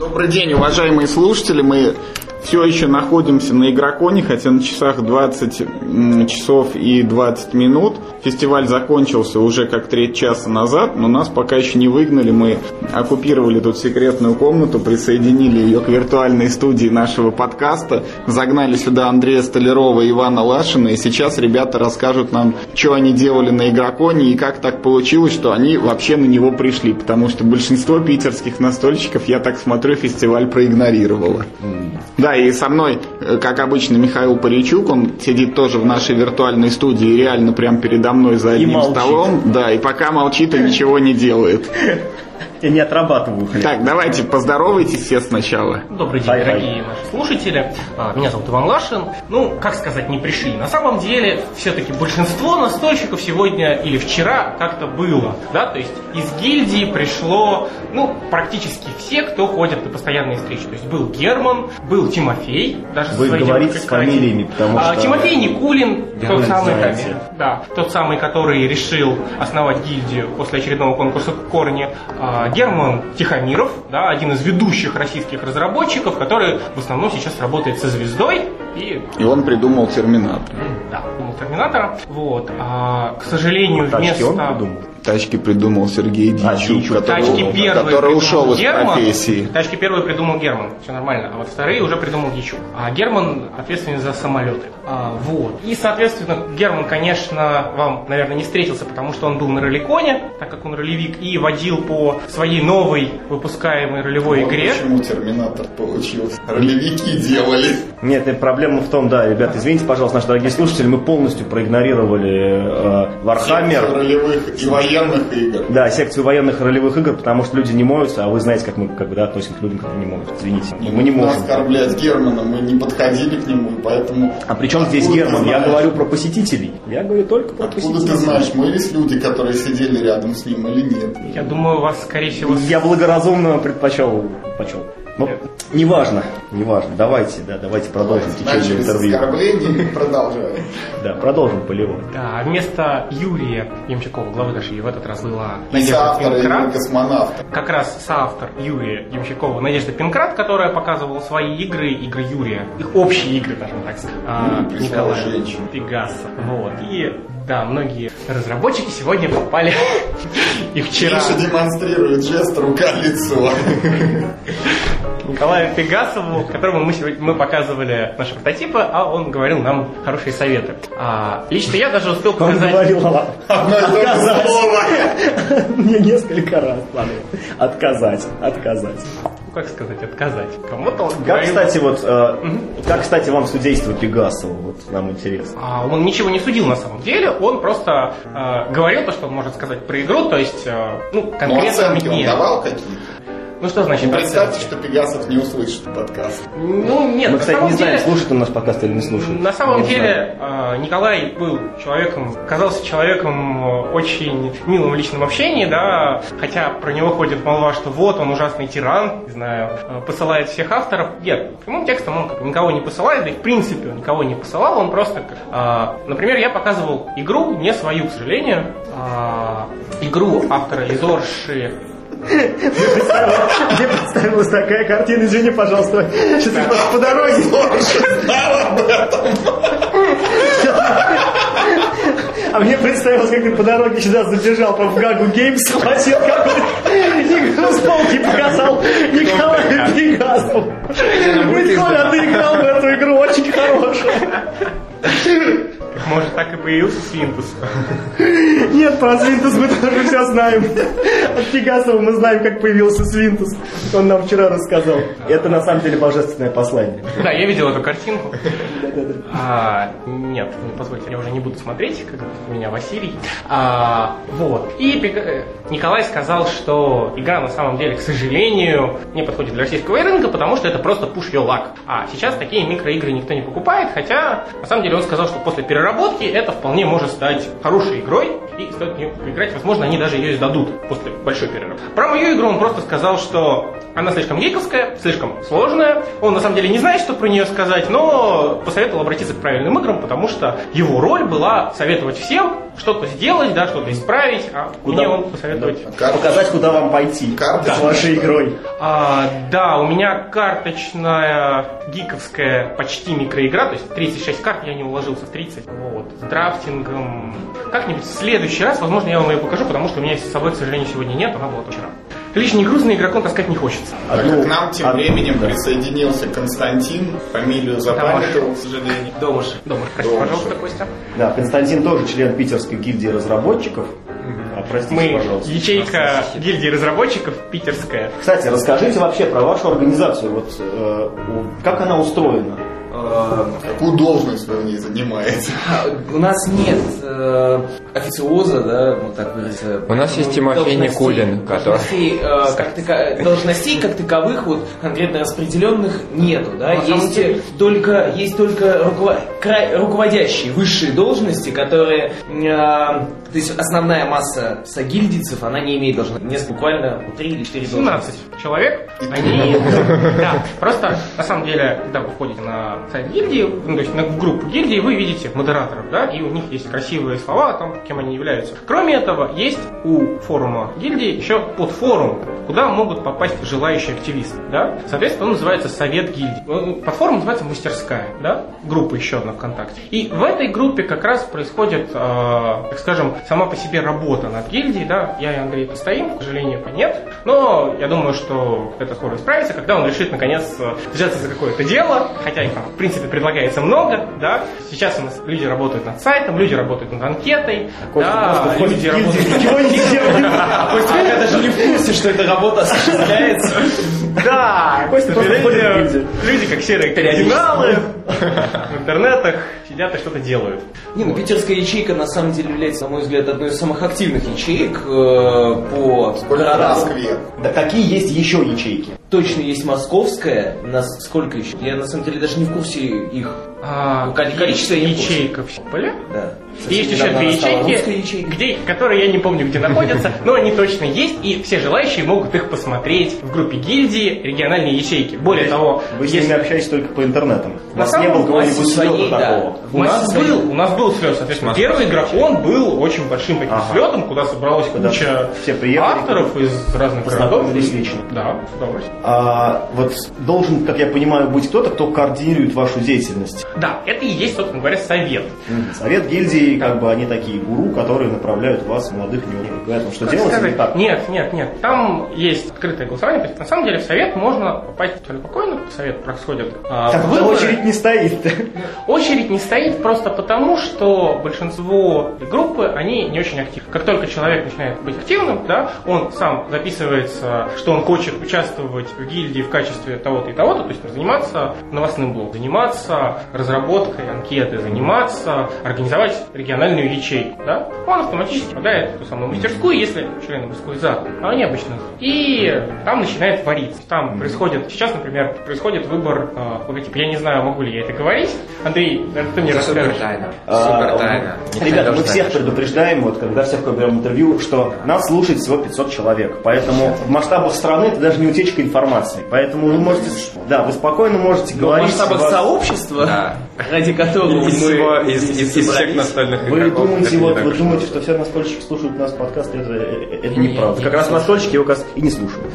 Добрый день, уважаемые слушатели. Мы все еще находимся на Игроконе, хотя на часах 20 часов и 20 минут. Фестиваль закончился уже как треть часа назад, но нас пока еще не выгнали. Мы оккупировали тут секретную комнату, присоединили ее к виртуальной студии нашего подкаста, загнали сюда Андрея Столярова и Ивана Лашина, и сейчас ребята расскажут нам, что они делали на Игроконе и как так получилось, что они вообще на него пришли, потому что большинство питерских настольщиков, я так смотрю, фестиваль проигнорировало. Да, и со мной, э, как обычно, Михаил Паричук, он сидит тоже в нашей виртуальной студии, реально прямо передо мной за одним столом. Да, и пока молчит и ничего не делает. Я не отрабатываю хлеб. Так, давайте поздоровайтесь все сначала. Добрый день, хай. дорогие наши слушатели. А, Меня зовут Иван Лашин. Ну, как сказать, не пришли. На самом деле, все-таки большинство настольщиков сегодня или вчера как-то было. Да? То есть из гильдии пришло, ну, практически все, кто ходит на постоянные встречи. То есть был Герман, был Тимофей, даже со Вы своей говорите с фамилиями, потому А, что- Тимофей Никулин, Я тот самый, знаете. да, тот самый, который решил основать гильдию после очередного конкурса Корни. А, Герман Тихомиров, да, один из ведущих российских разработчиков, который в основном сейчас работает со звездой и И он придумал Терминатор. да, придумал Терминатора. Вот. А, к сожалению, Тачки он вместо придумал? Тачки придумал Сергей А, Дичук, Дичук. который, Тачки первые который ушел из Герман. профессии. Тачки первые придумал Герман, все нормально. А вот вторые уже придумал Дичук. А Герман ответственен за самолеты. А, вот. И, соответственно, Герман, конечно, вам, наверное, не встретился, потому что он был на роликоне, так как он ролевик, и водил по своей новой выпускаемой ролевой Вот игре. почему Терминатор получился. Ролевики делали. Нет, э, проблема в том, да, ребята, извините, пожалуйста, наши дорогие слушатели, мы полностью проигнорировали э, Warhammer. ролевых и военных игр. Да, секцию военных ролевых игр, потому что люди не моются, а вы знаете, как мы как бы, да, относимся к людям, которые не моются. Извините, мы не можем. оскорблять Германа, мы не подходили к нему, и поэтому... А при чем здесь Откуда Герман? Я говорю про посетителей. Я говорю только про Откуда посетителей. ты знаешь, мылись люди, которые сидели рядом с ним или нет? Я думаю, у вас, скорее всего, Я благоразумно предпочел, предпочел. Ну, неважно, неважно. Давайте, да, давайте продолжим течение Начали с интервью. оскорблений, продолжаем. Да, продолжим полевой. Да, вместо Юрия Ямщикова, главы нашей, в этот раз была Надежда Пинкрат. «Космонавт». как раз соавтор Юрия Ямщикова Надежда Пинкрат, которая показывала свои игры, игры Юрия, их общие игры, скажем так, а, Ну, прислала Николая женщину. Пегаса. Вот. И да, многие разработчики сегодня попали и вчера Миша демонстрирует жест рука-лицо. Николаю Пегасову, которому мы сегодня мы показывали наши прототипы, а он говорил нам хорошие советы. А, лично я даже успел Он показать... говорил «А, Одно и то же Отказать. слово. мне несколько раз, ладно. Отказать, отказать. Как сказать, отказать. Кому-то он Как, говорил- кстати, вот, э, как, кстати, вам судейство Пегасова? Вот нам интересно. А, Он ничего не судил на самом деле, он просто э, говорил то, что он может сказать про игру, то есть, э, ну, конкретно оценки он давал какие-то? Ну, что значит Ну, представьте, что Пегасов не услышит подкаст. Ну, нет, Мы, на кстати, самом не знаем, деле... слушает он наш подкаст или не слушает. На самом Не знаем. деле э, Николай был человеком, казался человеком э, очень милым в личном общении, да, хотя про него ходит молва, что вот он ужасный тиран, не знаю, э, посылает всех авторов. Нет, прямым текстом он как бы никого не посылает, да и в принципе он никого не посылал, он просто, как, э, например, я показывал игру, не свою, к сожалению, э, игру автора Изорши Мне представилась такая картина, извини, пожалуйста. Сейчас я по дороге. А мне представилось, как ты по дороге сюда забежал по Гагу Геймс, схватил какую-то игру с полки, показал Николаю Пегасову. Говорит, Коля, ты играл в эту игру, очень хорошая. Может, так и появился Свинтус. Нет, про Свинтус мы тоже все знаем. От Пегасова мы знаем, как появился Свинтус. Он нам вчера рассказал. Это на самом деле божественное послание. Да, я видел эту картинку. А, нет, не позвольте, я уже не буду смотреть, как меня Василий. А, вот. И э, Николай сказал, что игра на самом деле, к сожалению, не подходит для российского рынка, потому что это просто push your luck. А сейчас такие микроигры никто не покупает, хотя на самом деле он сказал, что после переработки это вполне может стать хорошей игрой, и стоит в нее поиграть. Возможно, они даже ее издадут после большой переработки. Про мою игру он просто сказал, что она слишком гейковская, слишком сложная. Он на самом деле не знает, что про нее сказать, но посоветовал обратиться относится к правильным играм, потому что его роль была советовать всем что-то сделать, да, что-то исправить, а Куда? мне он посоветовать. Да. Показать, куда вам пойти Карта. с вашей игрой. А, да, у меня карточная гиковская почти микроигра, то есть 36 карт, я не уложился в 30. Вот, с драфтингом. Как-нибудь в следующий раз, возможно, я вам ее покажу, потому что у меня с собой, к сожалению, сегодня нет, она была вчера. Лишний груз на игроком таскать не хочется. Одну- как к нам тем од- временем присоединился Константин, фамилию запамятовал, к сожалению. Домыш. Домыш, прости, Домыш. пожалуйста, Костя. Да, Константин тоже член питерской гильдии разработчиков. А, простите, Мы пожалуйста. ячейка гильдии разработчиков питерская. Кстати, расскажите вообще про вашу организацию. Вот э, как она устроена? Э, Какую должность вы в ней занимаете? У нас нет э, официоза, да, вот так выразиться. У нас есть Ну, Тимофей Никулин, который- Должностей, э, как должностей как таковых вот конкретно распределенных нету, да. На самом Есть деле- только есть только край- руководящие высшие должности, которые, э, то есть основная масса сагильдицев, она не имеет должности. Несколько буквально три или четыре должности. 17 человек, они, да, просто на самом деле, когда вы входите на сайт гильдии, ну, то есть в группу гильдии, вы видите модераторов, да, и у них есть красивые слова о том, кем они являются. Кроме этого, есть у форума гильдии еще подфорум, куда могут попасть желающие активисты, да. Соответственно, он называется Совет гильдии. Ну, Подфорум называется Мастерская, да, группа еще одна ВКонтакте. И в этой группе как раз происходит, э, так скажем, сама по себе работа над гильдией, да. Я и Андрей тут стоим, к сожалению, нет. Но я думаю, что это скоро исправится, когда он решит наконец э, взяться за какое-то дело, хотя их там, в принципе, предлагается много, да. Сейчас у нас люди работают над сайтом, люди работают над анкетой, Костя да, люди работают... ничего не. Костя даже не в курсе, что эта работа осуществляется. Да, Костя просто люди как серые кардиналы в интернетах сидят и что-то делают. Не, ну питерская ячейка на самом деле является, на мой взгляд, одной из самых активных ячеек э, по городам. Москве? Да какие есть еще ячейки? Точно есть московская, нас сколько еще? Я на самом деле даже не в курсе их. А, Ну, коли- количество ячейка в Симполе. Да. Есть еще две ячейки, ячейка. где, которые я не помню, где находятся, но они точно есть, и все желающие могут их посмотреть в группе гильдии региональные ячейки. Более того, Вы с ними общаетесь только по интернетам. У На вас не самом было кого-нибудь массе слета такого? У нас Масса был, у нас был слет, соответственно, первый игрок, он был очень большим таким Ага. слетом, куда собралась Куда куча все приехали, авторов из разных. Познакомились лично. Да, с удовольствием. А, вот должен, как я понимаю, быть кто-то, кто координирует вашу деятельность. Да, это и есть, собственно говоря, совет. Совет гильдии, как бы они такие гуру, которые направляют вас, молодых неумных, говорят, вам, что Как делать или как. Нет, нет, нет. Там есть открытое голосование. То есть, на самом деле в совет можно попасть абсолютно спокойно. Совет происходит а, Так выборы. очередь не стоит. Очередь не стоит просто потому, что большинство группы, они не очень активны. Как только человек начинает быть активным, да, он сам записывается, что он хочет участвовать в гильдии в качестве того-то и того-то, то есть заниматься новостным блогом, заниматься разработкой анкеты, заниматься, организовать региональную ячейку, да, он автоматически попадает в ту самую мастерскую, если члены мастерской за, а они обычно. И там начинает вариться. Там происходит, сейчас, например, происходит выбор э. Я не знаю, могу ли я это говорить. Андрей, это мне Это супер расскажешь. тайна. А, Супер тайна. Ребята, мы всех предупреждаем, вот когда всех берем интервью, что нас слушает всего 500 человек. Поэтому в масштабах страны это даже не утечка информации. Поэтому вы можете, да, вы спокойно можете Но в говорить. масштабах вас- сообщества, Да. ради которого Из, мы всего- из, из- из всех настольных Вы игроков думаете, не вот, вы думаете, что все настольщики слушают нас подкаст, это, это Не, неправда. не, Как не раз настольщики его как раз и не слушают.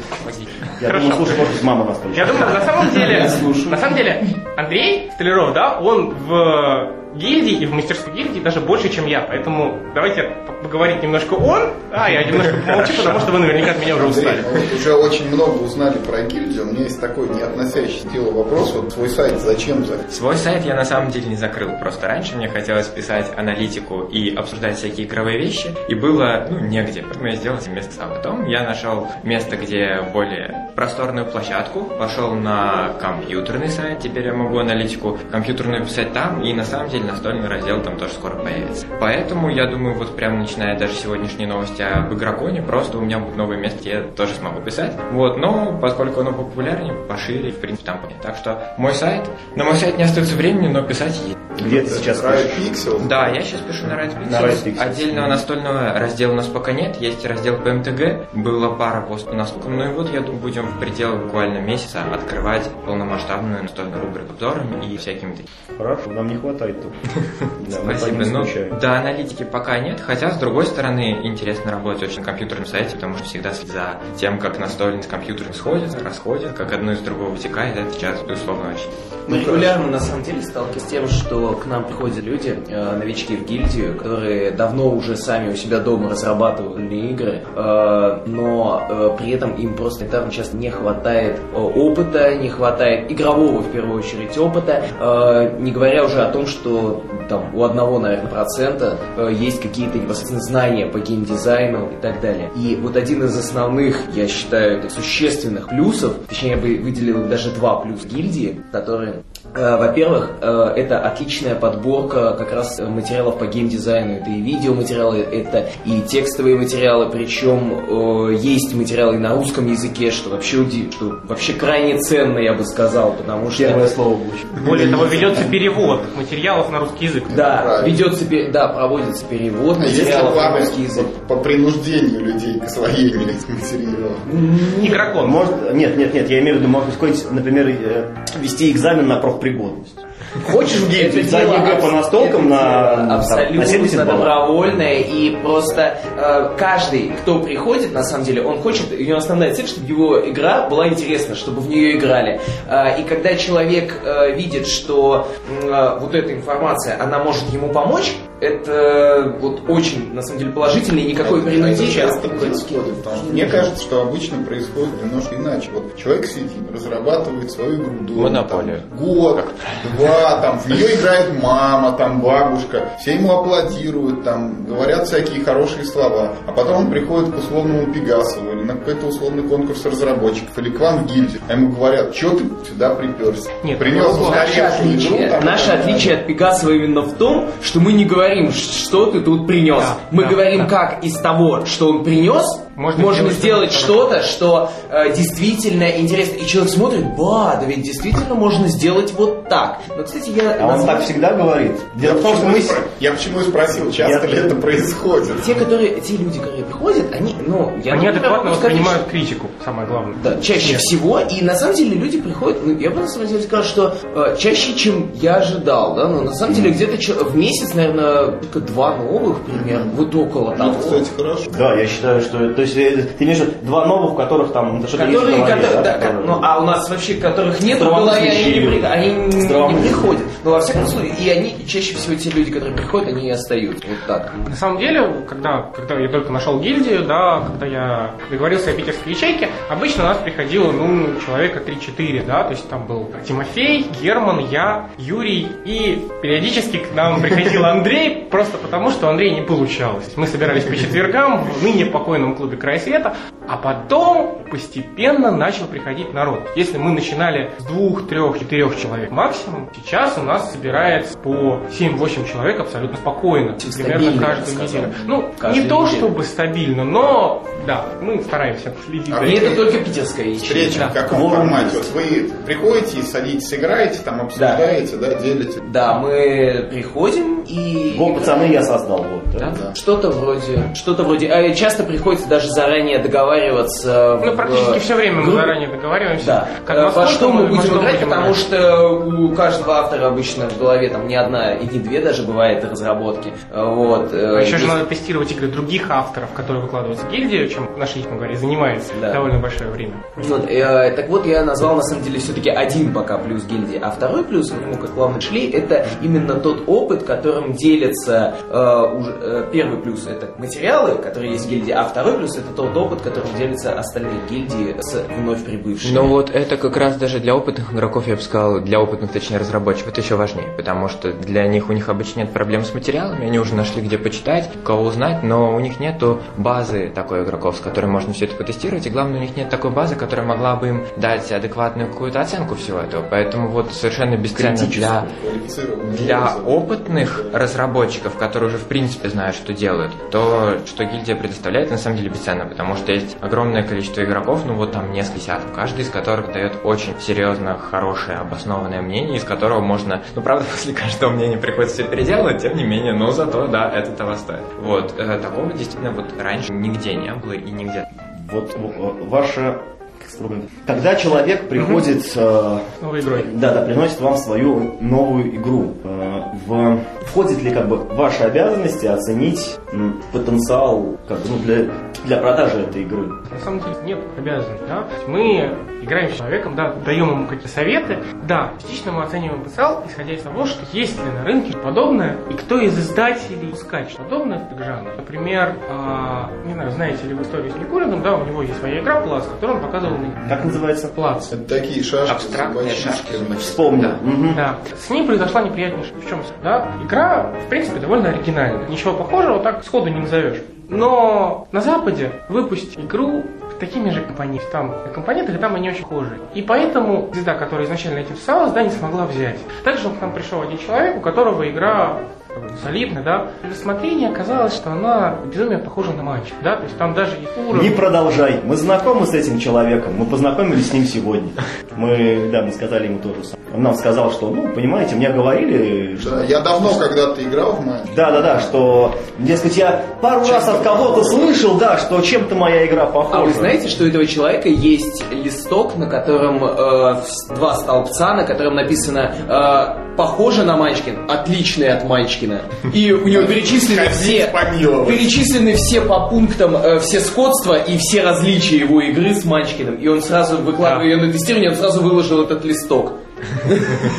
Я Хорошо. думаю, слушает, может мама настольщик. Я думаю, на самом деле, на самом деле, Андрей Столяров, да, он в гильдии и в мастерской гильдии даже больше, чем я. Поэтому давайте поговорить немножко он, а я немножко помолчу, потому что вы наверняка от меня уже устали. Уже очень много узнали про гильдию. У меня есть такой не относящийся к делу вопрос. Вот свой сайт зачем закрыть? Свой сайт я на самом деле не закрыл. Просто раньше мне хотелось писать аналитику и обсуждать всякие игровые вещи, и было ну, негде. Поэтому я сделал себе место сам. Потом я нашел место, где более просторную площадку, пошел на компьютерный сайт, теперь я могу аналитику компьютерную писать там, и на самом деле настольный раздел там тоже скоро появится. Поэтому я думаю, вот прямо начиная даже сегодняшние новости об игроконе, просто у меня будет новое место, где я тоже смогу писать. Вот, но поскольку оно популярнее, пошире, в принципе, там понятно. Так что мой сайт, на мой сайт не остается времени, но писать есть. Где ты сейчас пишешь? Да, я сейчас пишу на Riot Pixels. На Riot Pixels. Отдельного настольного раздела у нас пока нет. Есть раздел по МТГ. Была пара постов на сколько. Ну и вот, я думаю, будем в пределах буквально месяца открывать полномасштабную настольную рубрику обзорами и всякими такими. Хорошо, нам не хватает Спасибо. Ну, до аналитики пока нет, хотя, с другой стороны, интересно работать очень на компьютерном сайте, потому что всегда за тем, как настольный с компьютером сходят, расходят, как одно из другого вытекает, это сейчас, безусловно, очень. Мы регулярно, на самом деле, сталкиваемся с тем, что к нам приходят люди, э, новички в гильдию, которые давно уже сами у себя дома разрабатывали игры, э, но э, при этом им просто элементарно часто не хватает опыта, не хватает игрового, в первую очередь, опыта, не говоря уже о том, что там у одного, наверное, процента э, есть какие-то непосредственно знания по геймдизайну и так далее. И вот один из основных, я считаю, существенных плюсов, точнее, я бы выделил даже два плюса гильдии, которые Во-первых, э, это отличная подборка как раз материалов по геймдизайну. Это и видеоматериалы, это и текстовые материалы, причем э, есть материалы и на русском языке, что вообще, уди- что вообще крайне ценно, я бы сказал, потому что... Первое слово будет. Более того, ведется перевод материалов на русский язык. Да, Правильно. ведется, да, проводится перевод А материалов на русский язык. по, по принуждению людей к освоению этих материалов? Игрокон. Может, нет, нет, нет, я имею в виду, может быть, какой-нибудь, например, э, вести экзамен на профпригодность. Хочешь Это за ЕГЭ по настолкам на, там, абсолютно на 70 баллов? добровольное и просто э, каждый, кто приходит, на самом деле, он хочет, у него основная цель, чтобы его игра была интересна, чтобы в нее играли. Э, и когда человек э, видит, что э, вот эта информация, она может ему помочь, это вот очень, на самом деле, положительно и никакой Это- это часто происходит, потому что мне кажется, что обычно происходит немножко иначе. Вот человек сидит, разрабатывает свою игру дома, Монополию. там, год, два, там, в нее играет мама, там, бабушка, все ему аплодируют, там, говорят всякие хорошие слова, а потом он приходит к условному Пегасову или на какой-то условный конкурс разработчиков, или к вам в гильдию, а ему говорят, что ты сюда приперся? Нет, Принес ну, Наше отличие, игру, там, наше и так отличие от Пегасова именно в том, что мы не говорим, ш- что ты тут принес. Да, мы да, говорим, да. как из того, что он принес, Можно можно, сделать что-то что э, действительно интересно. И человек смотрит, ба, да ведь действительно можно сделать вот так. Но, кстати, я... А он на- так всегда говорит. Я Дело в том, что мы... я почему и спросил, часто Я- ли это происходит? Те, которые, те люди, которые приходят, они, ну, я Они адекватно могу сказать, воспринимают критику, самое главное. Да, чаще всего, и на самом деле люди приходят, ну, я бы на самом деле сказал, что э, чаще, чем я ожидал, да, но на самом деле где-то в месяц, наверное, только два новых примерно, вот около того. Ну, кстати, хорошо. Да, я считаю, что... То есть э, ты имеешь в виду два новых, в которых там ну, что-то есть Которые, которые- да, которые- ну, а у нас вообще, которых нет голове, Здравомыслящие они, не, они не- приходят. Но во всяком случае, и они, чаще всего те люди, которые приходят, они и остаются. Вот так. На самом деле, когда, когда я только нашел гильдию, да, когда я договорился о питерской ячейке, обычно у нас приходило, ну, человека 3-4, да, то есть там был Тимофей, Герман, я, Юрий, и периодически к нам приходил Андрей, просто потому, что у Андрея не получалось. Мы собирались по четвергам в ныне покойном клубе «Край света», а потом постепенно начал приходить народ. Если мы начинали с двух, трех, четырех человек максимум, сейчас у нас собирается по 7-8 человек абсолютно спокойно. Стабильно, Примерно каждую неделю. Ну, Каждую не то неделю. чтобы стабильно, но да, мы стараемся следить А за И этим. это только питерская ячейка. Встреча Да. в каком формате? Вот вы приходите, садитесь, играете, там обсуждаете, да, делите. Да, мы приходим и... Вот, пацаны, я создал. Вот, да. Да. Что-то вроде, что-то вроде. А часто приходится даже заранее договариваться. Ну, в, практически э, все время мы заранее договариваемся. Да. Как, Э, во сколько что мы будем играть, будем потому играть. что у каждого автора обычно в голове там не одна и не две даже бывает разработки. Э, Вот. э, А еще же есть- надо тестировать игры других авторов, которые выкладываются в гильдию, чем наш личный говорит, занимается Да. довольно большое время. Вот, э, так вот, я назвал на самом деле все-таки один пока плюс гильдии, а второй плюс, к нему как плавно шли, это именно тот опыт, которым делится э, уже, э, первый плюс это материалы, которые есть в гильдии, а второй плюс это тот опыт, которым делятся остальные гильдии с вновь прибывшими. Но вот это как раз даже для опытных игроков, я бы сказал, для опытных, точнее, разработчиков, это еще важнее, потому что для них у них обычно нет проблем с материалами, они уже нашли где почитать, кого узнать, но у них нету базы такой игроков, с которой можно все это потестировать, и главное, у них нет такой базы, которая могла бы им дать адекватную какую-то оценку всего этого, поэтому вот совершенно бесценно для для опытных разработчиков, которые уже в принципе знают, что делают, то, что гильдия предоставляет, на самом деле бесценно, потому что есть огромное количество игроков, ну вот там несколько десятков, каждый из которых дает очень серьезно хорошее, обоснованное мнение, из которого можно, ну правда, после каждого мнения приходится все переделывать, тем не менее, но зато, да, это того стоит. Вот, э, такого действительно вот раньше нигде не было и нигде. Вот э, ваша когда человек приходит... Э, Новой игрой. Да, да, приносит вам свою новую игру. Э, в, входит ли как бы в ваши обязанности оценить м, потенциал как бы, ну, для, для продажи этой игры? На самом деле нет обязанностей. Да? Мы играем с человеком, да, даем ему какие-то советы. Да, частично мы оцениваем потенциал, исходя из того, что есть ли на рынке подобное, и кто из издателей искать подобное в жанре. Например, э, не знаю, знаете ли вы историю с Никулиным, да, у него есть своя игра Плац, которую он показывал на Как называется? Плац. Это такие шашки. Абстрактные шашки. Вспомнил. Да. С ней произошла неприятнейшая. В чем да? Игра, в принципе, довольно оригинальная. Ничего похожего так сходу не назовешь. Но на Западе выпустить игру такими же компонентами. Там компоненты, там они очень похожи. И поэтому звезда, которая изначально этим писалась, да, не смогла взять. Также к нам пришел один человек, у которого игра солидная, да. При рассмотрении оказалось, что она безумие похожа на мальчик, да, то есть там даже есть уровень. Не продолжай. Мы знакомы с этим человеком. Мы познакомились с ним сегодня. Мы, да, мы сказали ему то же самое. Он нам сказал, что, ну, понимаете, мне говорили, что... Да, я давно когда-то играл в матч. Да, да, да, что, дескать, я пару раз от кого-то слышал, да, что чем-то моя игра похожа. А вы знаете, что у этого человека есть листок, на котором э, два столбца, на котором написано э, «Похоже на Манчкин, отличный от Манчкина». И у него перечислены все, перечислены все по пунктам, э, все сходства и все различия его игры с Манчкиным. И он сразу, выкладывая ее на тестирование, он сразу выложил этот листок.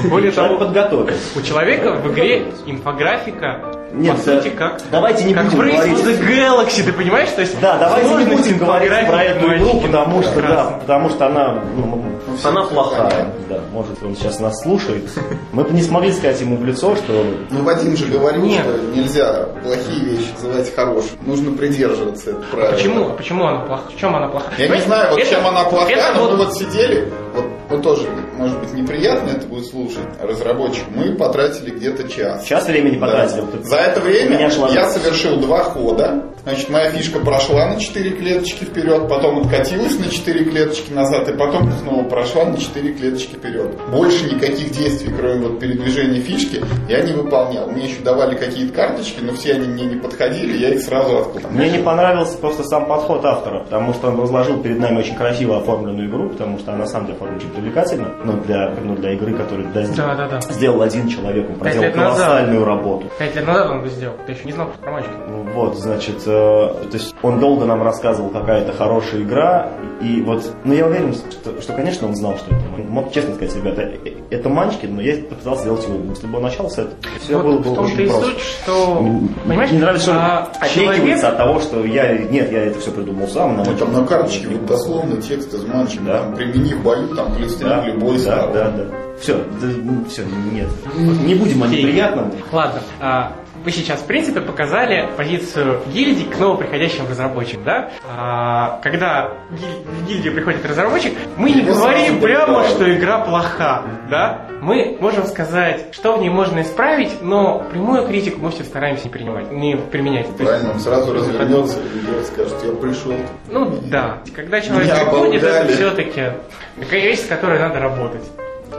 Более того, подготовил. у человека в игре инфографика, Нет, по как... давайте не как будем говорить. the Galaxy, ты понимаешь? То есть Да, давайте не будем говорить про эту игру, мальчики, потому что, да, потому что она, ну, она плохая. Да, может, он сейчас нас слушает. Мы бы не смогли сказать ему в лицо, что Ну, Вадим же говорил, Нет. что нельзя плохие вещи называть хорошими. Нужно придерживаться этого правила. Почему? Почему она плоха? В чем она плоха? Я не знаю, вот это- чем она плохая, это но вот- мы вот сидели, вот, вот тоже, может быть, неприятно это будет слушать разработчик. Мы потратили где-то час. час времени Да. потратили. Это- За это время я совершил два хода. Значит, моя фишка прошла на 4 клеточки вперед, потом откатилась на 4 клеточки назад, и потом снова прошла на 4 клеточки вперед. Больше никаких действий, кроме вот передвижения фишки, я не выполнял. Мне еще давали какие-то карточки, но все они мне не подходили, я их сразу открыл. Мне не понравился просто сам подход автора, потому что он разложил перед нами очень красиво оформленную игру, потому что она на самом деле оформлена привлекательно, но для, ну, для игры, которую да, Да, да, да. сделал один человек, он проделал лет назад. колоссальную работу. Пять лет назад он бы сделал. Ты еще не знал про мальчика. Вот, значит, э, то есть он долго нам рассказывал, какая это хорошая игра, и вот, ну я уверен, что, что, конечно, он знал, что это. Он мог честно сказать, ребята, э, э, это Манчкин, но я попытался сделать его. Если бы он начал с этого, все Вот было в бы очень просто. суть, что... Понимаешь, Мне нравится, что он а, отнекивается человек- от того, что я, нет, я это все придумал сам. нам Ну, там на карточке вот дословно текст из матча, Да. там, примени в бою, там, три Да, любой да, да, да. Все, все, нет. Не будем о неприятном. Ладно, а, вы сейчас, в принципе, показали позицию гильдии к новоприходящим разработчикам, да? А, когда в гильдию приходит разработчик, мы не говорим прямо, что игра плоха, да? Мы можем сказать, что в ней можно исправить, но прямую критику мы все стараемся не принимать, не применять. Правильно, он сразу развернется и скажет, я пришел. Ну да, когда человек приходит, это все-таки такая вещь, с которой надо работать.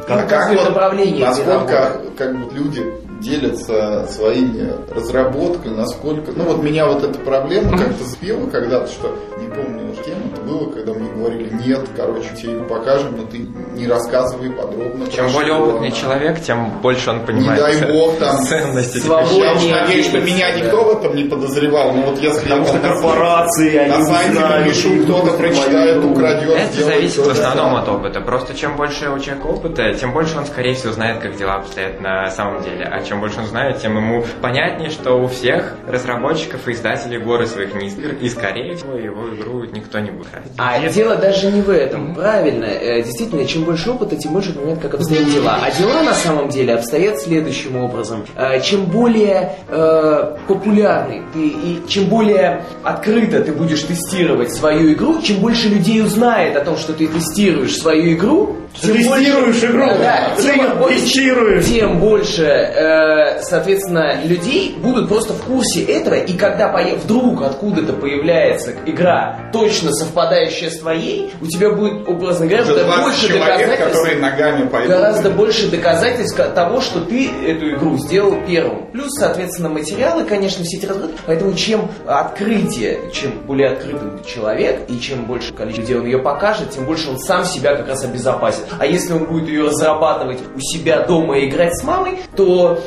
Как какое вот, направление насколько как вот люди делятся своими разработками, насколько... Ну вот меня вот эта проблема как-то сбила когда-то, что не помню уже кем это было, когда мне говорили, нет, короче, тебе ее покажем, но ты не рассказывай подробно. Чем более опытный она». человек, тем больше он Не понимает дай бог там. ценности. Я уж надеюсь, что меня никто в этом не подозревал, но вот если Потому я что корпорации, они на сайте напишу, кто-то прочитает, украдет, Это зависит в основном от опыта. Просто чем больше у человека опыта, тем больше он, скорее всего, знает, как дела обстоят на самом деле. А чем больше он знает, тем ему понятнее, что у всех разработчиков и издателей горы своих игр, и, скорее всего, его игру никто не будет красить. А дело даже не в этом, правильно. Э, Действительно, чем больше опыта, тем больше понимает, как обстоят дела. А дела на самом деле обстоят следующим образом. Э, Чем более э, популярный ты и чем более открыто ты будешь тестировать свою игру, чем больше людей узнает о том, что ты тестируешь свою игру, Тем Тестируешь больше- игру. Да, Ты тем больше-. Тем больше, э, соответственно, людей будут просто в курсе этого, и когда вдруг откуда-то появляется игра, точно совпадающая с твоей, у тебя будет, образно говоря, 20 больше доказательств, гораздо больше доказательств того, что ты эту игру сделал первым. Плюс, соответственно, материалы, конечно, все эти разработки. Поэтому чем открытие, чем более открытым человек, и чем больше количество людей он ее покажет, тем больше он сам себя как раз обезопасит. А если он будет ее разрабатывать у себя дома и играть с мамой, то,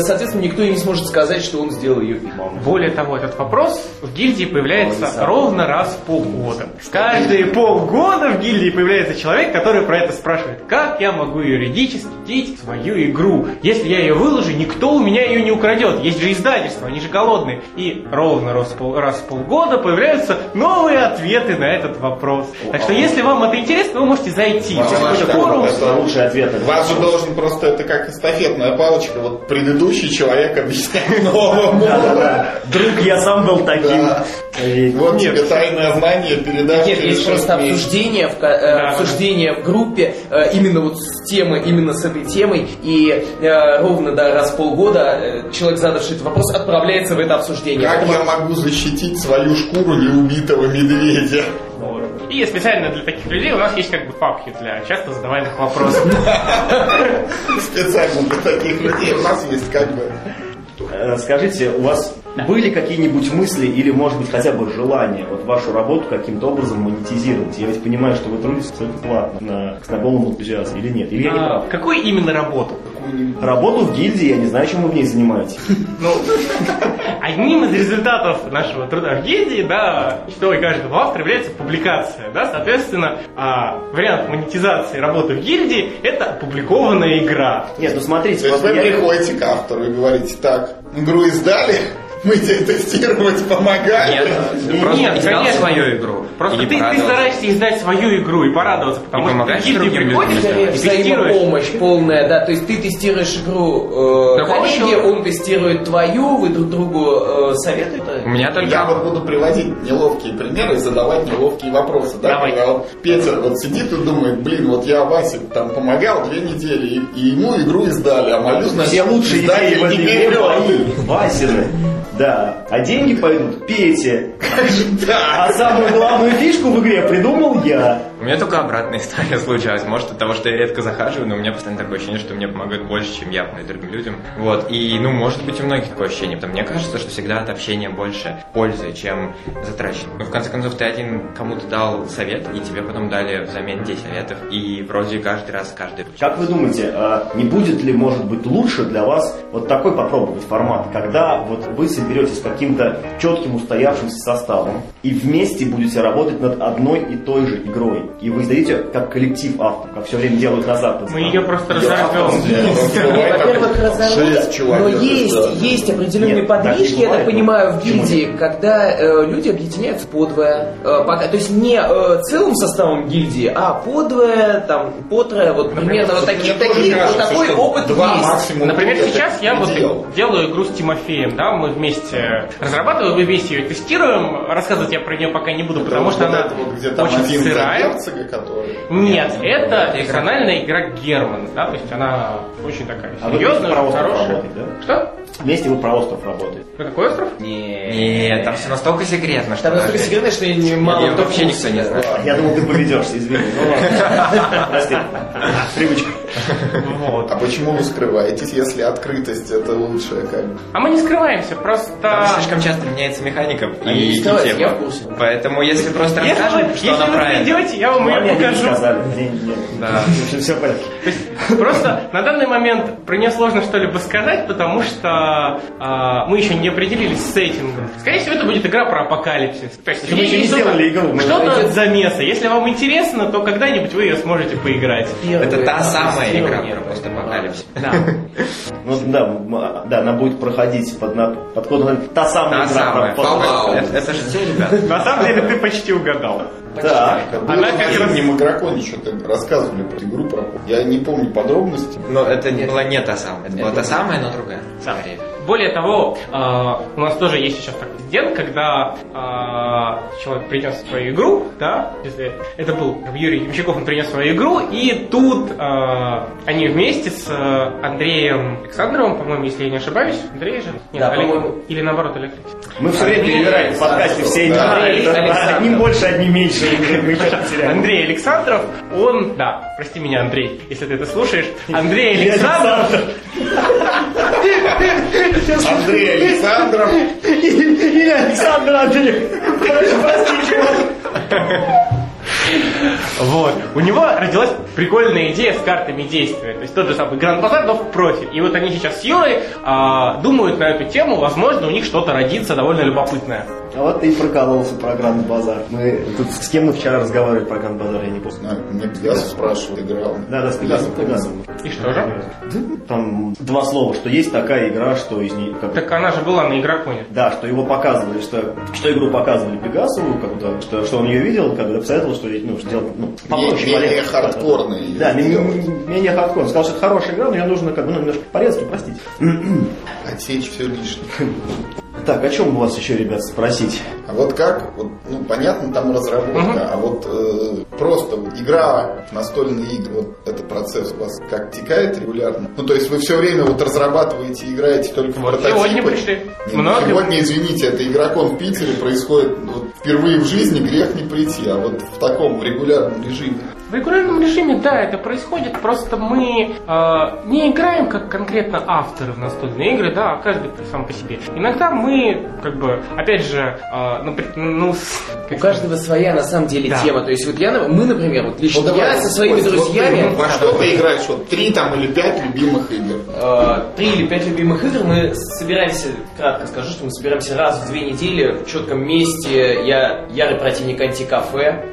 соответственно, никто не сможет сказать, что он сделал ее первым. Более того, этот вопрос в гильдии появляется Ой, ровно раз в полгода. Каждые полгода в гильдии появляется человек, который про это спрашивает. Как я могу юридически деть свою игру? Если я ее выложу, никто у меня ее не украдет. Есть же издательства, они же голодные. И ровно раз раз в полгода появляются новые ответы на этот вопрос. Так что если вам это интересно, вы можете зайти. В какой-то форум. Лучший ответ. Вас же должен просто, это как эстафетная палочка, вот предыдущий человек объясняет новому. Да-да-да. Друг, я сам был таким. Да. Вот Нет. тебе тайное знание передашь Нет, есть просто месяцев. обсуждение в, э, Да, обсуждение в группе э, именно вот с темы, именно с этой темой, и э, ровно да, раз в полгода человек, задавший этот вопрос, отправляется в это обсуждение. Как Поэтому- я могу защитить свою шкуру неубитого медведя? Вот. И специально для таких людей у нас есть как бы папки для часто задаваемых вопросов. Специально для таких людей у нас есть как бы... Э, Скажите, у вас были какие-нибудь мысли или, может быть, хотя бы желание вот вашу работу каким-то образом монетизировать? Я ведь понимаю, что вы трудитесь только платно, на, с наголом энтузиазма, или нет? Или я не А, прав? Какую именно работу? Работу в гильдии, я не знаю, чем вы в ней занимаетесь. Ну, одним из результатов нашего труда в гильдии, да, что и каждого автора является публикация, да, соответственно, а, вариант монетизации работы в гильдии – это опубликованная игра. Нет, ну смотрите, То есть вот вы приходите к автору и говорите, так, игру издали, мы тебе тестировать помогаем. Нет, просто Нет, издал конечно. свою игру. Просто ты, ты стараешься издать свою игру и порадоваться, потому И что ты другим приходишь и тестируешь. взаимопомощь полная, да, то есть ты тестируешь игру э, коллеги, он тестирует твою, вы друг другу э, советуете. У меня только... Я вот буду приводить неловкие примеры и задавать неловкие вопросы. Да? Давай. Когда вот Петя вот сидит и думает, блин, вот я Васе там помогал две недели, и, и ему игру издали, а мою, значит, Все лучшие идеи издатель в этой игре Васины. Да, а деньги пойдут Пете. А самую главную фишку в игре придумал я. У меня только обратная история случалась. Может, от того, что я редко захаживаю, но у меня постоянно такое ощущение, что мне помогают больше, чем я помогаю другим людям. Вот. И, ну, может быть, у многих такое ощущение. Потому мне кажется, что всегда от общения больше пользы, чем затрачено. Но, в конце концов, ты один кому-то дал совет, и тебе потом дали взамен 10 советов. И вроде каждый раз, каждый... Как вы думаете, а не будет ли, может быть, лучше для вас вот такой попробовать формат, когда вот вы соберетесь с каким-то четким устоявшимся составом и вместе будете работать над одной и той же игрой, и вы издадите как коллектив автор, как все время делают на Западе. Мы ее просто разорвем. Во-первых, человек, но есть, есть определенные подвижки, я так понимаю, в Почему гильдии, когда э, люди объединяются подвое, э, то есть не э, целым составом гильдии, а подвое, там, потрое, вот примерно вот такие, такие, вот такой опыт есть. Например, сейчас я вот делаю игру с Тимофеем, да, мы вместе разрабатываем, мы вместе ее тестируем. Рассказывать я про нее пока не буду, потому что она очень сырая. Герцога, который... Нет, это персональная игра Герман, да, то есть она очень такая А серьезная, про хорошая. работаете, да? Что? Вместе вы про остров работаете. Это какой остров? Нет, там все настолько секретно, что... Там настолько секретно, что я не мало кто вообще никто не знает. Я думал, ты поведешься, извини. Ну ладно. Прости. Привычка. Вот. А почему вы скрываетесь, если открытость это лучшее как бы? А мы не скрываемся, Там просто... слишком часто меняется механика Они и, и тема. я в курсе. Поэтому если просто Если, расскажем, вы, что если она вы правильно... придете, я вам ее покажу. Да. Все, все в порядке. То есть, просто на данный момент про нее сложно что-либо сказать, потому что а, мы еще не определились с сеттингом. Скорее всего, это будет игра про апокалипсис. То есть, Мы еще не сделали игру, Что-то от замеса. Если вам интересно, то когда-нибудь вы ее сможете поиграть. Это та Первое самая игра про постапокалипсис. Да. Ну да, м- да, она будет проходить под, на- под кодом та самая Та игра самая. про- про- Это, это же все, ребят. На самом деле, ты почти угадал. Да. Она на как раз- зимнем игроконе что-то рассказывали про игру про... Я не помню подробности. Но это не была не та самая. Это была та самая, но другая. Скорее. Более того, э, у нас тоже есть сейчас такой инцидент, когда э, человек принес свою игру, да, если это был Юрий Ямщиков, он принес свою игру, и тут э, они вместе с э, Андреем Александровым, по-моему, если я не ошибаюсь, Андрей же? Нет, Да, Олег-. Или наоборот, Олег. Мы все время перебираем в подкасте все Александр. Одним больше, одним меньше. Андрей Александров, он, да, прости меня, Андрей, если ты это слушаешь, Андрей Александров, Андрей Александров. Или Александр Андреев. Его. Вот. У него родилась прикольная идея с картами действия. То есть тот же самый Гранд Базар, но в профиль. И вот они сейчас с Юрой а, думают на эту тему. Возможно, у них что-то родится довольно любопытное. А вот ты и прокололся про Гранд Базар. Мы тут с кем мы вчера разговаривали про Гранд Базар, я не помню. Знаю, Мне Пегасов спрашивал, играл. Да, да, с Пегасом, Пегасом. И что же? Там два слова, что есть такая игра, что из нее... Как, Так она же была на игроконе. Да, что его показывали, что, что игру показывали Пегасову, как будто, что, что он ее видел, как бы посоветовал, что ну, что делать ну, попроще, Менее полегче. хардкорный. Да, менее, менее хардкор. Он сказал, что это хорошая игра, но ее нужно как бы, ну, немножко порезать, простите. Отсечь все лишнее. Так, о чем у вас еще, ребят, спросить? А вот как, вот, ну понятно, там разработка, а вот э, просто вот игра в настольные игры, вот это процесс у вас как текает регулярно? Ну то есть вы все время вот разрабатываете играете только в Вот прототипы? сегодня пришли. Нет, ну, Много. сегодня, извините, это игрокон в Питере происходит вот, впервые в жизни, грех не прийти, а вот в таком в регулярном режиме. В регулярном режиме, да, это происходит, просто мы э, не играем как конкретно авторы в настольные игры, да, а каждый сам по себе. Иногда мы, как бы, опять же, э, напри- ну, с- У каждого своя на самом деле Да. тема. То есть вот я, на- мы, например, вот лично Ну, давай, я со своими вот, вот друзьями, ты во что ты играешь? Вот три там или пять любимых игр. э, три или пять любимых игр, мы собираемся, кратко скажу, что мы собираемся раз в две недели в четком месте. Я ярый противник антикафе.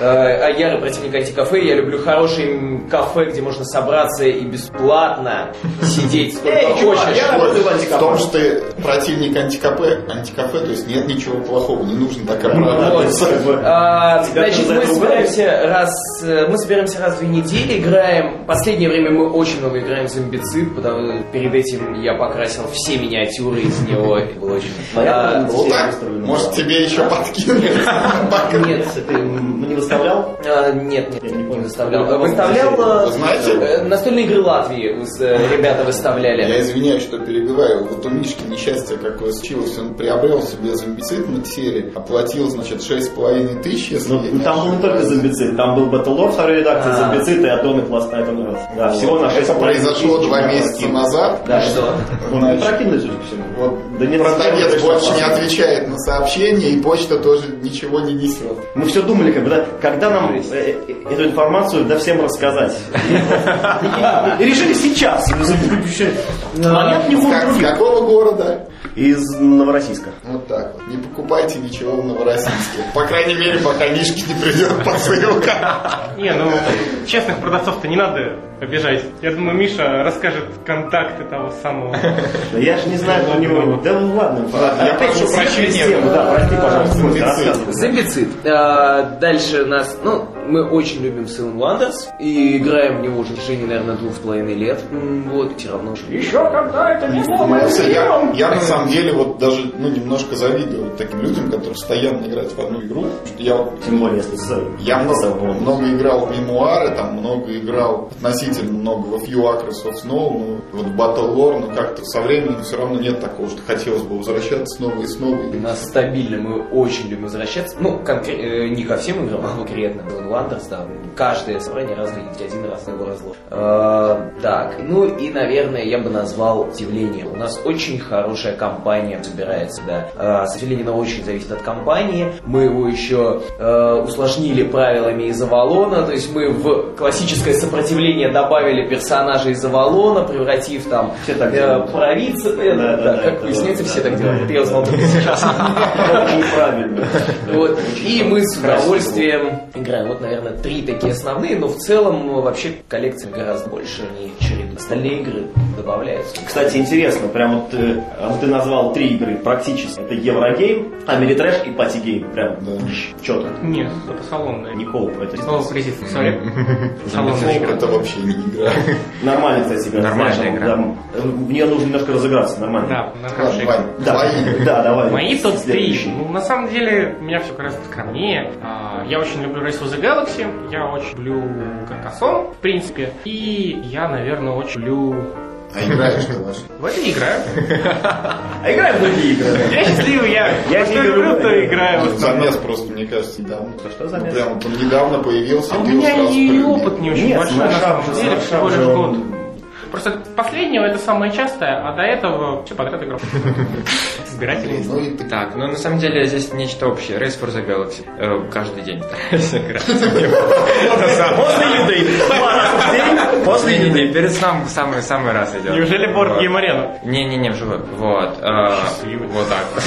Э, а ярый противник антикафе, я люблю хорошие кафе, где можно собраться и бесплатно сидеть сколько хочешь. я работаю в антикафе. В том, что ты противник антикафе, антикафе, то есть нет ничего плохого, не нужно так Вот, оправдываться. как бы. А, значит, мы собираемся раз, э, мы собираемся раз в две недели, играем. Последнее время мы очень много играем в зомбицид, потому перед этим я покрасил все миниатюры из него. Это было очень. А, было Так, устроено. может тебе еще подкинуть? Пока. Нет, Ты не выставлял? а, нет, нет, Я не выставлял. Ну, Выставлял э, Вы знаете? э, настольные игры Латвии э, ребята выставляли. Я извиняюсь, что перебиваю. Вот у Мишки несчастье какое случилось. Он приобрел себе зомбицид на серии, оплатил, значит, шесть с половиной тысяч, если Ну, не там был не только зомбицид, там был Battlelore второй редакции, А. зомбицид и Atomic Last Night on Earth. Да, всего на 6 Это произошло два месяца назад. Да, что? Ну, Значит, прокинули, судя по всему. Вот Да нет, продавец больше не отвечает на сообщения, и почта тоже ничего не несет. Мы все думали, как бы, да, когда нам э, э, эту информацию да всем рассказать. И решили сейчас. Нет, не С, какого города? Из Новороссийска. Вот так вот. Не покупайте ничего в Новороссийске. По крайней мере, пока Мишки не придет посылка. не, ну, честных продавцов-то не надо обижать. Я думаю, Миша расскажет контакты того самого. Я же не знаю про него. Да ну ладно. Я прошу прощения. Да, прости, пожалуйста. Зомбицид. А, дальше нас, ну, мы очень любим Seven Wonders и играем в него уже в течение, наверное, двух с половиной лет. Вот, все равно. Еще когда это не Я, я на самом деле вот даже ну, немножко завидую вот таким людям, которые постоянно играют в одну игру. Я Тем более, если с... Я много, с- много играл в мемуары, там много играл относительно много во Few Acres of Snow, ну, вот в Battle Lore, но как-то со временем все равно нет такого, что хотелось бы возвращаться снова и снова. У нас стабильно, мы очень любим возвращаться. Ну, конкре- э, не ко всем играм, а конкретно Seven Wonders, да. Каждое собрание раз в день, один раз на его разлог. А, так, ну и, наверное, я бы назвал удивление. У нас очень хорошая компания собирается, да. А, сожалению, она очень зависит от компании. Мы его еще э, усложнили правилами из Авалона, то есть мы в классическое сопротивление добавили персонажа из Авалона, превратив там Все так э, провидца, э, Да, да, да, да, как выясняется, все так делают. Это я узнал только сейчас. Неправильно. Вот. И мы с удовольствием играем. Вот наверное, три такие основные, но в целом вообще коллекция гораздо больше, через остальные игры добавляются. Кстати, интересно, прям вот э, ты назвал три игры практически. Это Eurogame, Ameritrash и party game. Прям четко. Нет, это салонная. Не co-op, это Слово презит, sorry. Салонная игра. Это вообще не игра. Нормальная, кстати, игра. Нормальная игра. да, в нее нужно немножко разыграться, нормально. Да, хорошая игра. Да, да, давай. Мои топ-3. Следующий. Ну, на самом деле, у меня все гораздо скромнее. А, Я очень люблю Race of the Galaxy, я очень люблю Каркасон, в принципе, и я, наверное, очень люблю... А играешь ты ваш? В это не играю. А играем в другие игры. да. Я счастливый, я, Я что люблю, то да. играю. Замес просто, мне кажется, недавно. Что замес? Прям недавно появился, А у меня и опыт не очень Нет, большой, на Smash самом деле, всего лишь год. Просто последнего это самое частое, а до этого все подряд играл. Избирательный Ну Так, ну на самом деле здесь нечто общее. Race for the Galaxy. Э, каждый день стараюсь играть. После еды. После еды. перед сном самый самый раз идет. Неужели Вот. Game Arena? Не-не-не, вживую. Вот. э, Вот так.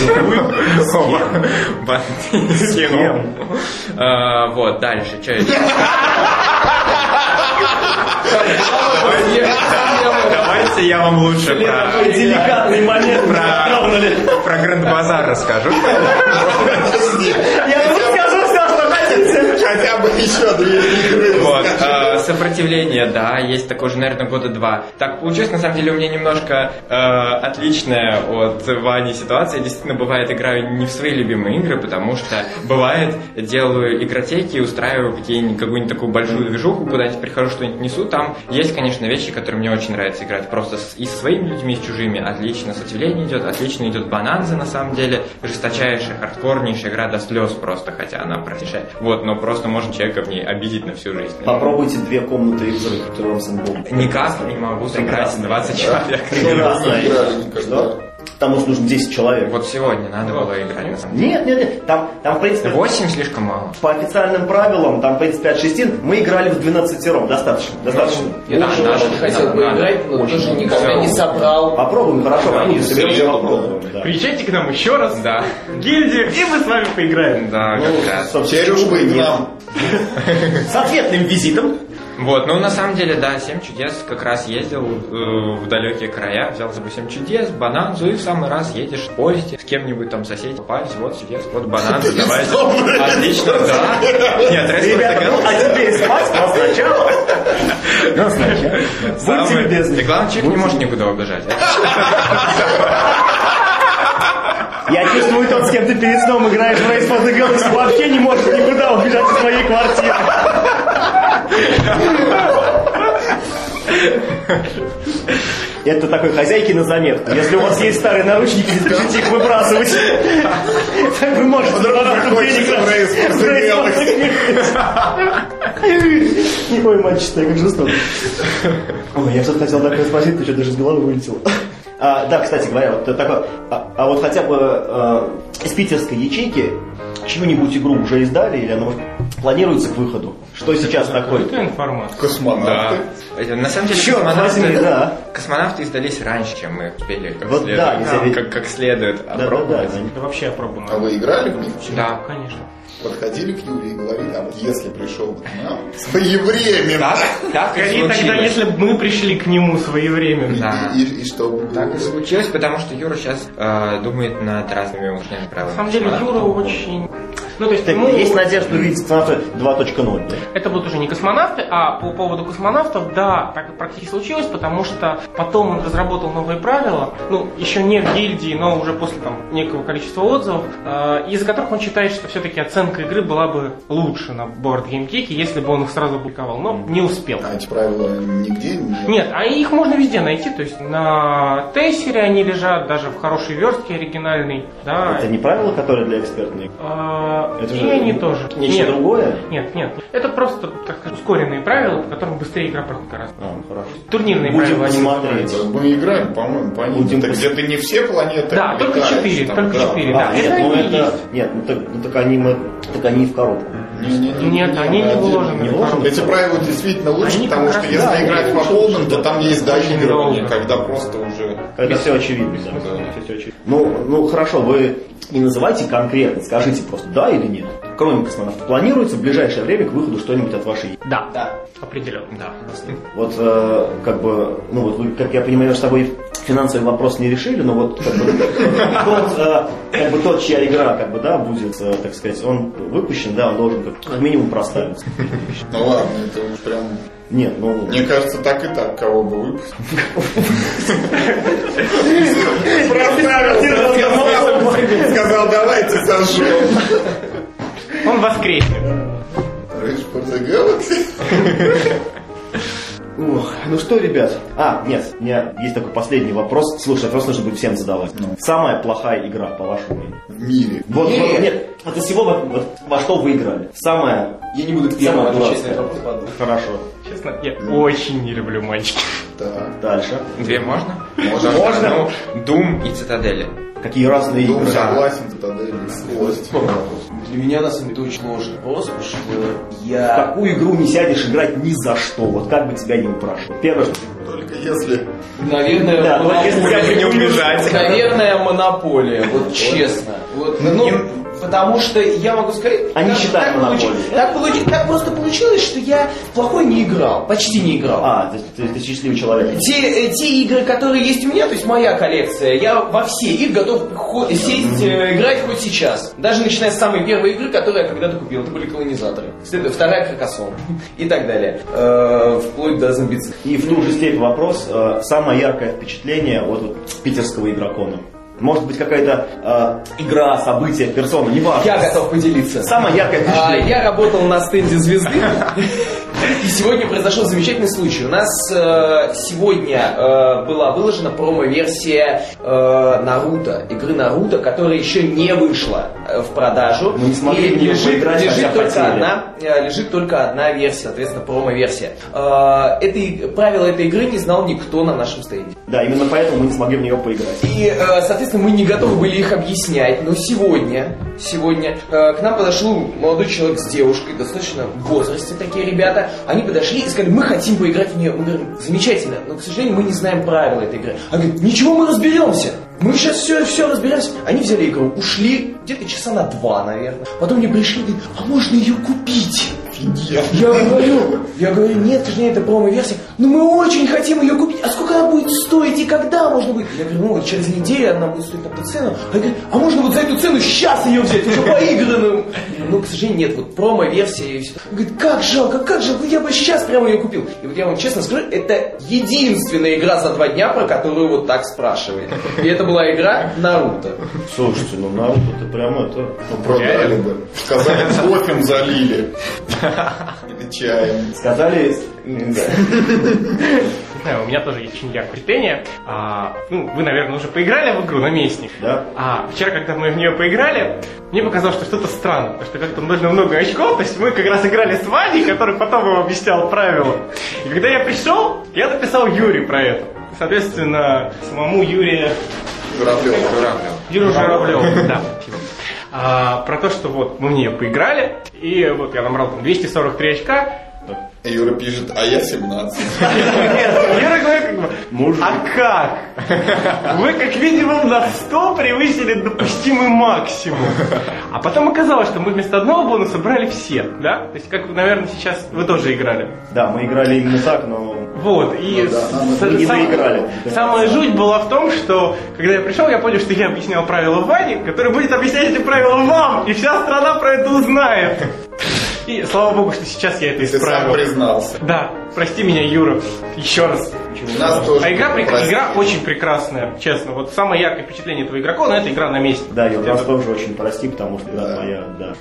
Скинул. Э, Вот, дальше. Что еще? Давайте я вам лучше про... Деликатный момент. Про Гранд Базар расскажу. Я ему скажу все, что хотите. Хотя бы еще две игры. Вот. э, Сопротивление, да, есть такое же, наверное, года два. Так получилось, на самом деле, у меня немножко э, отличная от Вани ситуация. Я действительно, бывает, играю не в свои любимые игры, потому что, бывает, делаю игротеки, устраиваю какие-нибудь, какую-нибудь такую большую движуху, куда-нибудь прихожу, что-нибудь несу. Там есть, конечно, вещи, которые мне очень нравится играть. Просто с- и со своими людьми, и с чужими. Отлично сопротивление идет, отлично идет бананза, на самом деле. Жесточайшая, хардкорнейшая игра до слез просто, хотя она простейшая. Вот, но просто можно человека в ней обидеть на всю жизнь. Попробуйте две комнаты и взрыв в трем сэндбоксе. Никак не могу собрать Прекрасно. 20 человек. Прекрасно. Не никогда. Что? Там нужно нужно 10 человек. Вот сегодня надо было играть, на самом деле. Нет, нет, нет. Там, там, в принципе, 8 слишком мало. по официальным правилам, там, в принципе, от шестин, мы играли в 12 ром. Достаточно. Достаточно. Я Да, тоже надо, очень хотел надо, поиграть, но тоже никогда не собрал. Попробуем, хорошо, Да, всё, попробуем. да. Приезжайте к нам еще раз. Да. в Гильдию, и мы с вами поиграем. Да, Ну, как раз. бы и к нам. С ответным визитом. Вот, ну на самом деле, да, 7 чудес как раз ездил э, в далекие края, взял за собой 7 чудес, бананзу, и в самый раз едешь в поезде с кем-нибудь там соседи, попались, вот чудес, вот бананзу, давайте. Отлично, да. Нет, Ребята, ну, а теперь спать, но сначала. Но сначала. Будьте Самый- любезны. И главное, человек не может никуда убежать. Я чувствую, тот, с кем ты перед сном играешь в Race for the вообще не может никуда убежать из своей квартиры. Это такой хозяйки на заметку. Если у вас есть старые наручники, не спешите их выбрасывать. Так вы можете денег. Ой, мальчик, как жестоко. Ой, я что-то хотел такое спросить, ты что даже из головы вылетел. А, да, кстати говоря, вот такое, а, а вот хотя бы э, из питерской ячейки чью-нибудь игру уже издали или она может, планируется к выходу? Что сейчас такое? Какая информация? Да. Космонавты. Это, На самом деле, Черт космонавты, возьми, да. космонавты издались раньше, чем мы успели как Вот следует, да, нельзя ведь- как, как следует Да, да, да. опробовать. Это вообще опробовано. А вы играли в них? Да. Конечно. Подходили к Юре и говорили, а вот если пришел бы к нам своевременно, Так, так и тогда, если бы мы пришли к нему своевременно. Да. и, и- и что? Так и случилось, потому что Юра сейчас э, думает над разными На правилами. самом деле. Юра очень... Ну, то есть, Так, ему- есть надежда увидеть космонавта 2.0, да? Это будут уже не космонавты, а по поводу космонавтов, да, так и практически случилось, потому что потом он разработал новые правила, ну, еще не в гильдии, но уже после там некого количества отзывов, э, из-за которых он считает, что все-таки оценка игры была бы лучше на Board Game Geek, если бы он их сразу опубликовал, но не успел. А эти правила нигде не... Нет, а их можно везде найти, то есть на Тессере они лежат, даже в хорошей верстке оригинальной, да. Это не правила, которые для экспертных? А, Это и же они тоже. Нечто Нет. другое? Нет, нет. Это просто, так сказать, ускоренные правила, по которым быстрее игра проходит гораздо. А, ну хорошо. Турнирные Будем правила смотреть. Мы играем, по-моему, по ним. Будем Это пос- где-то не все планеты. Да, только четыре, там, только да. четыре, А, да. нет, это ну это... есть. Нет, ну так, ну так они, мы- так они и в коробку. Нет, они не вложены. Не вложены? Эти правила действительно лучше, Они потому что если да, играть по полным, то там есть доигрывание, когда просто уже... Когда все очевидно, да. Очевидно. Ну, ну хорошо, вы не называйте конкретно, скажите просто да или нет. Кроме космонавта, планируется в ближайшее время к выходу что-нибудь от вашей Да, Да. определенно. Да. Вот, э, как бы, ну вот вы, как я понимаю, с тобой финансовый вопрос не решили, но вот как бы, тот, э, как бы тот, чья игра, как бы, да, будет, э, так сказать, он выпущен, да, он должен как, как минимум проставиться. Ну ладно, это уж прям... Нет, ну, Мне кажется, так и так, кого бы выпустил. Проставился, сказал, давайте сожжем. Он воскреснет. Rage for the Galaxy? Ох, ну что, ребят? А, нет, у меня есть такой последний вопрос. Слушай, просто нужно будет всем задавать. Самая плохая игра, по вашему мнению? В мире. Вот, Нет. вот, нет, от всего, вот, вот во что вы играли? Самая... Я не буду этот вопрос. ладно. Хорошо. Честно, я очень не люблю мальчики. Так. Дальше. Две можно? Можно. Можно. Ну, Doom и Цитадели. Какие разные Дом игры? согласен, Цитадель, злость. Для меня, на самом деле, очень сложный вопрос, потому что В я... какую игру не сядешь играть ни за что? Вот как бы тебя не упрашивал. Первое, что. Только если... Наверное, Да, вот если тебя монополия. не убежать. Наверное, монополия, вот честно. Вот, ну, потому что я могу сказать... Они так- считают так, получи- монополией. так, получи- так просто получилось, что я плохой не играл, почти не играл. А, ты, ты- ты счастливый человек. Те, те игры, которые есть у меня, то есть моя коллекция, я во все их готов сесть, э, играть хоть сейчас. Даже начиная с самой первой игры, которую я когда-то купил. Это были колонизаторы. След- Вторая Каркасон. И так далее. Э, вплоть до зомбицы. И в ту же степень вопрос, э, самое яркое впечатление от вот питерского игрокона. Может быть какая-то э, игра, событие, персона, неважно. Я готов поделиться. Самое яркое А, впечатление. я работал на стенде звезды. И сегодня произошел замечательный случай. У нас э, сегодня э, была выложена промо-версия э, Наруто, игры Наруто, которая еще не вышла э, в продажу. Мы не смогли И лежит, поиграть, хотя лежит только одна, э, лежит только одна версия, соответственно, промо-версия. Э, этой, правила этой игры не знал никто на нашем стенде. Да, именно поэтому мы не смогли в нее поиграть. И, э, соответственно, мы не готовы были их объяснять, но сегодня, сегодня э, к нам подошел молодой человек с девушкой, достаточно в возрасте такие ребята. Они подошли и сказали, мы хотим поиграть в нее. Мы говорим, замечательно, но, к сожалению, мы не знаем правила этой игры. Они говорят, ничего, мы разберемся. Мы сейчас все, все разберемся. Они взяли игру, ушли где-то часа на два, наверное. Потом мне пришли говорят, а можно ее купить? Я говорю, я говорю, нет, к сожалению, это промо-версия. Но мы очень хотим ее купить. А сколько она будет стоить и когда можно будет? Я говорю, ну вот через неделю она будет стоить такую цену. А я говорю, а можно вот за эту цену сейчас ее взять, уже поигранную? Ну, к сожалению, нет, вот промо-версия и все. Он говорит, как жалко, как жалко, я бы сейчас прямо ее купил. И вот я вам честно скажу, это единственная игра за два дня, про которую вот так спрашивает. И это была игра Наруто. Слушайте, ну Наруто ты прямо это... Ну, продали бы. Сказали, кофем залили. Или чаем. Сказали... Не знаю, у меня тоже есть очень яркое впечатление. А, ну, вы, наверное, уже поиграли в игру «Наместник». Да. А вчера, когда мы в нее поиграли, мне показалось, что что-то странно, потому что как-то нужно много очков, то есть мы как раз играли с Ваней, который потом вам объяснял правила. И когда я пришел, я написал Юре про это. Соответственно, самому Юрию Журавлев. Журавлев. Юрию Журавлеву, да. А, про то, что вот мы в нее поиграли, и вот я набрал там 243 очка, Юра пишет, а я 17. Нет, Юра говорит, как бы, Мужик. а как? Вы как минимум на 100 превысили допустимый максимум. А потом оказалось, что мы вместо одного бонуса брали все, да? То есть, как, наверное, сейчас вы тоже играли. Да, мы играли именно так, но... Вот, и Ну да, мы не сам- доиграли. самая жуть была в том, что когда я пришел, я понял, что я объяснял правила Ване, который будет объяснять эти правила вам, и вся страна про это узнает. И слава богу, что сейчас я это Ты сам исправил. признался. Да, прости меня, Юра, еще раз. У нас тоже. А игра, игра очень прекрасная, честно. Вот самое яркое впечатление этого игрока, но это игра на месте. Да, Юр, нас тоже очень прости, потому что да, моя, да,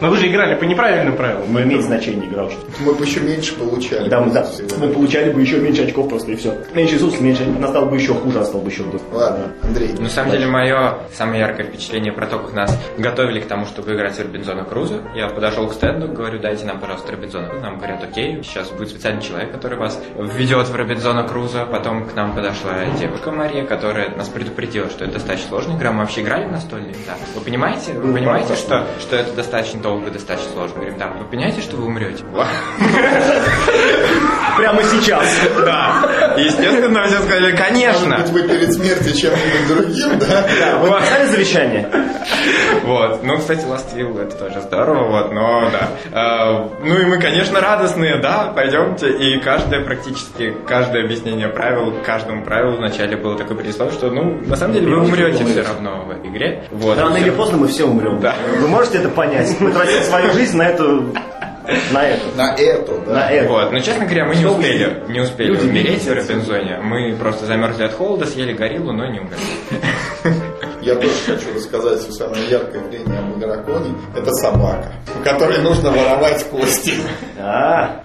Но вы же играли по неправильным правилам. Не имеет значения игра. Мы бы еще меньше получали. Да, мы, да, мы получали бы еще меньше очков просто и все. Меньше ресурсов, меньше, она стала бы еще хуже, а стал бы еще бы. Ладно, Андрей. На самом деле, мое самое яркое впечатление про то, как нас готовили к тому, чтобы играть в Робинзона Круза. Я подошел к стенду, говорю, дайте нам, пожалуйста, Робинзона. Нам говорят, окей, сейчас будет специальный человек, который вас введет в Робинзона Круза. Потом к нам подошла девушка Мария, которая нас предупредила, что это достаточно сложная игра. Мы вообще играли в настольный? Да. Вы понимаете? Вы понимаете, что, что это достаточно долго, достаточно сложно? Говорим, да. Вы понимаете, что вы умрете? Прямо сейчас. Да. Естественно, все сказали, конечно. Может быть, вы перед смертью чем-нибудь другим, да? Вы написали завещание? Вот. Ну, кстати, Last Will это тоже здорово, вот, но да. А, ну и мы, конечно, радостные, да, пойдемте. И каждое практически, каждое объяснение правил, каждому правилу вначале было такое предисловие, что, ну, на самом деле, вы умрете все равно в этой игре. Вот, Рано и или поздно мы все умрем. Да. Вы можете это понять? Мы тратим свою жизнь на эту... На эту. На эту, да. На это. Вот, но, честно говоря, мы не успели, не успели Люди умереть в. Робинзоне. Мы просто замерзли от холода, съели гориллу, но не умерли. Я тоже хочу рассказать все самое яркое зрение об драконе. Это собака, у которой нужно воровать кости. А,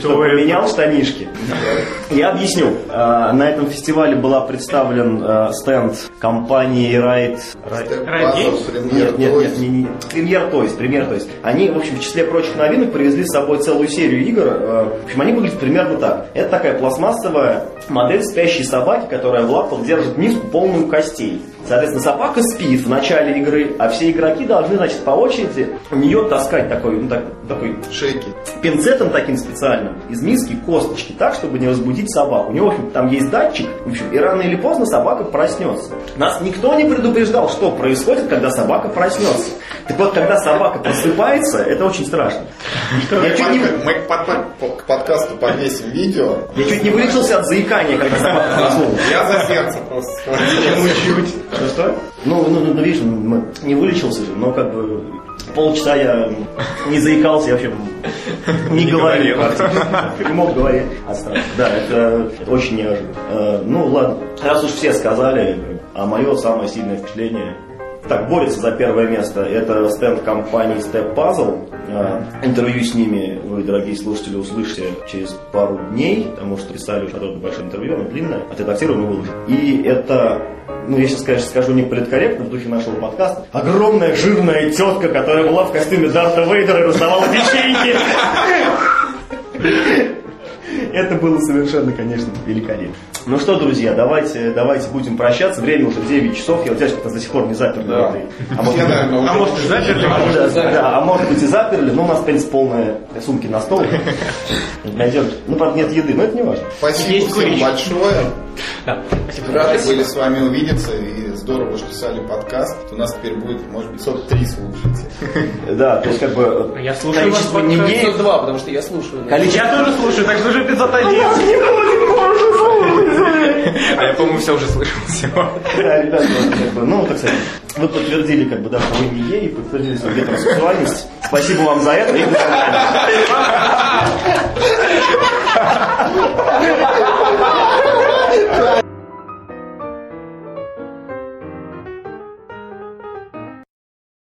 что, поменял штанишки? Я объясню. А, На этом фестивале была представлен а, стенд компании премьер, Нет, нет, нет, премьер то есть, премьер то есть. Они, в общем, в числе прочих новинок привезли с собой целую серию игр. Э, В общем, они выглядят примерно так. Это такая пластмассовая модель спящей собаки, которая в лапах держит миску полную костей. Соответственно, собака спит в начале игры, а все игроки должны, значит, по очереди у нее таскать такой, ну, так- такой Шейки. пинцетом таким специальным из миски косточки так, чтобы не разбудить собаку. У него, в общем, там есть датчик, в общем, и рано или поздно собака проснется. Нас никто не предупреждал, что происходит, когда собака проснется. Так вот, когда собака просыпается, это очень страшно. Я чуть не, Мы к под- под- к подкасту повесим видео. я чуть не вылечился от заикания, когда собака проснулась. Я за сердце просто схватил. Что, что? Ну, ну, ну, видишь, мы- не вылечился же, но как бы полчаса я не заикался, я вообще не, Не говорил. Не мог говорить от страха. Да, это, это очень неожиданно. Э, ну, ладно, раз уж все сказали, а мое самое сильное впечатление так, борется за первое место. Это стенд компании Step Puzzle. Э, Интервью с ними вы, дорогие слушатели, услышите через пару дней, потому что писали уже довольно большое интервью, оно длинное, отредактируем и выложим. И это ну, я сейчас, конечно, скажу не политкорректно в духе нашего подкаста, огромная жирная тетка, которая была в костюме Дарта Вейдера и раздавала печеньки. Это было совершенно, конечно, великолепно. Ну что, друзья, давайте, давайте будем прощаться. Время уже 9 часов. Я вот как-то до сих пор не заперли. Да. А может, А может, и заперли? да, да, а может быть и заперли, но у нас, в принципе, полные сумки на стол. Найдем. Ну, правда, нет еды, но это не важно. Спасибо Есть всем большое. Да, спасибо. Рады были с вами увидеться и здорово что писали подкаст, то у нас теперь будет, может быть, 103 слушателя. Да, то есть как бы... Э, я слушаю вас по не имеет... два, потому что я слушаю. Я тоже слушаю, так что же 501. А я, по-моему, все уже слышал всего. Да, ребята, как бы, ну, так сказать, вы подтвердили, как бы, да, что вы не ей, подтвердили свою гетеросексуальность. Спасибо вам за это. И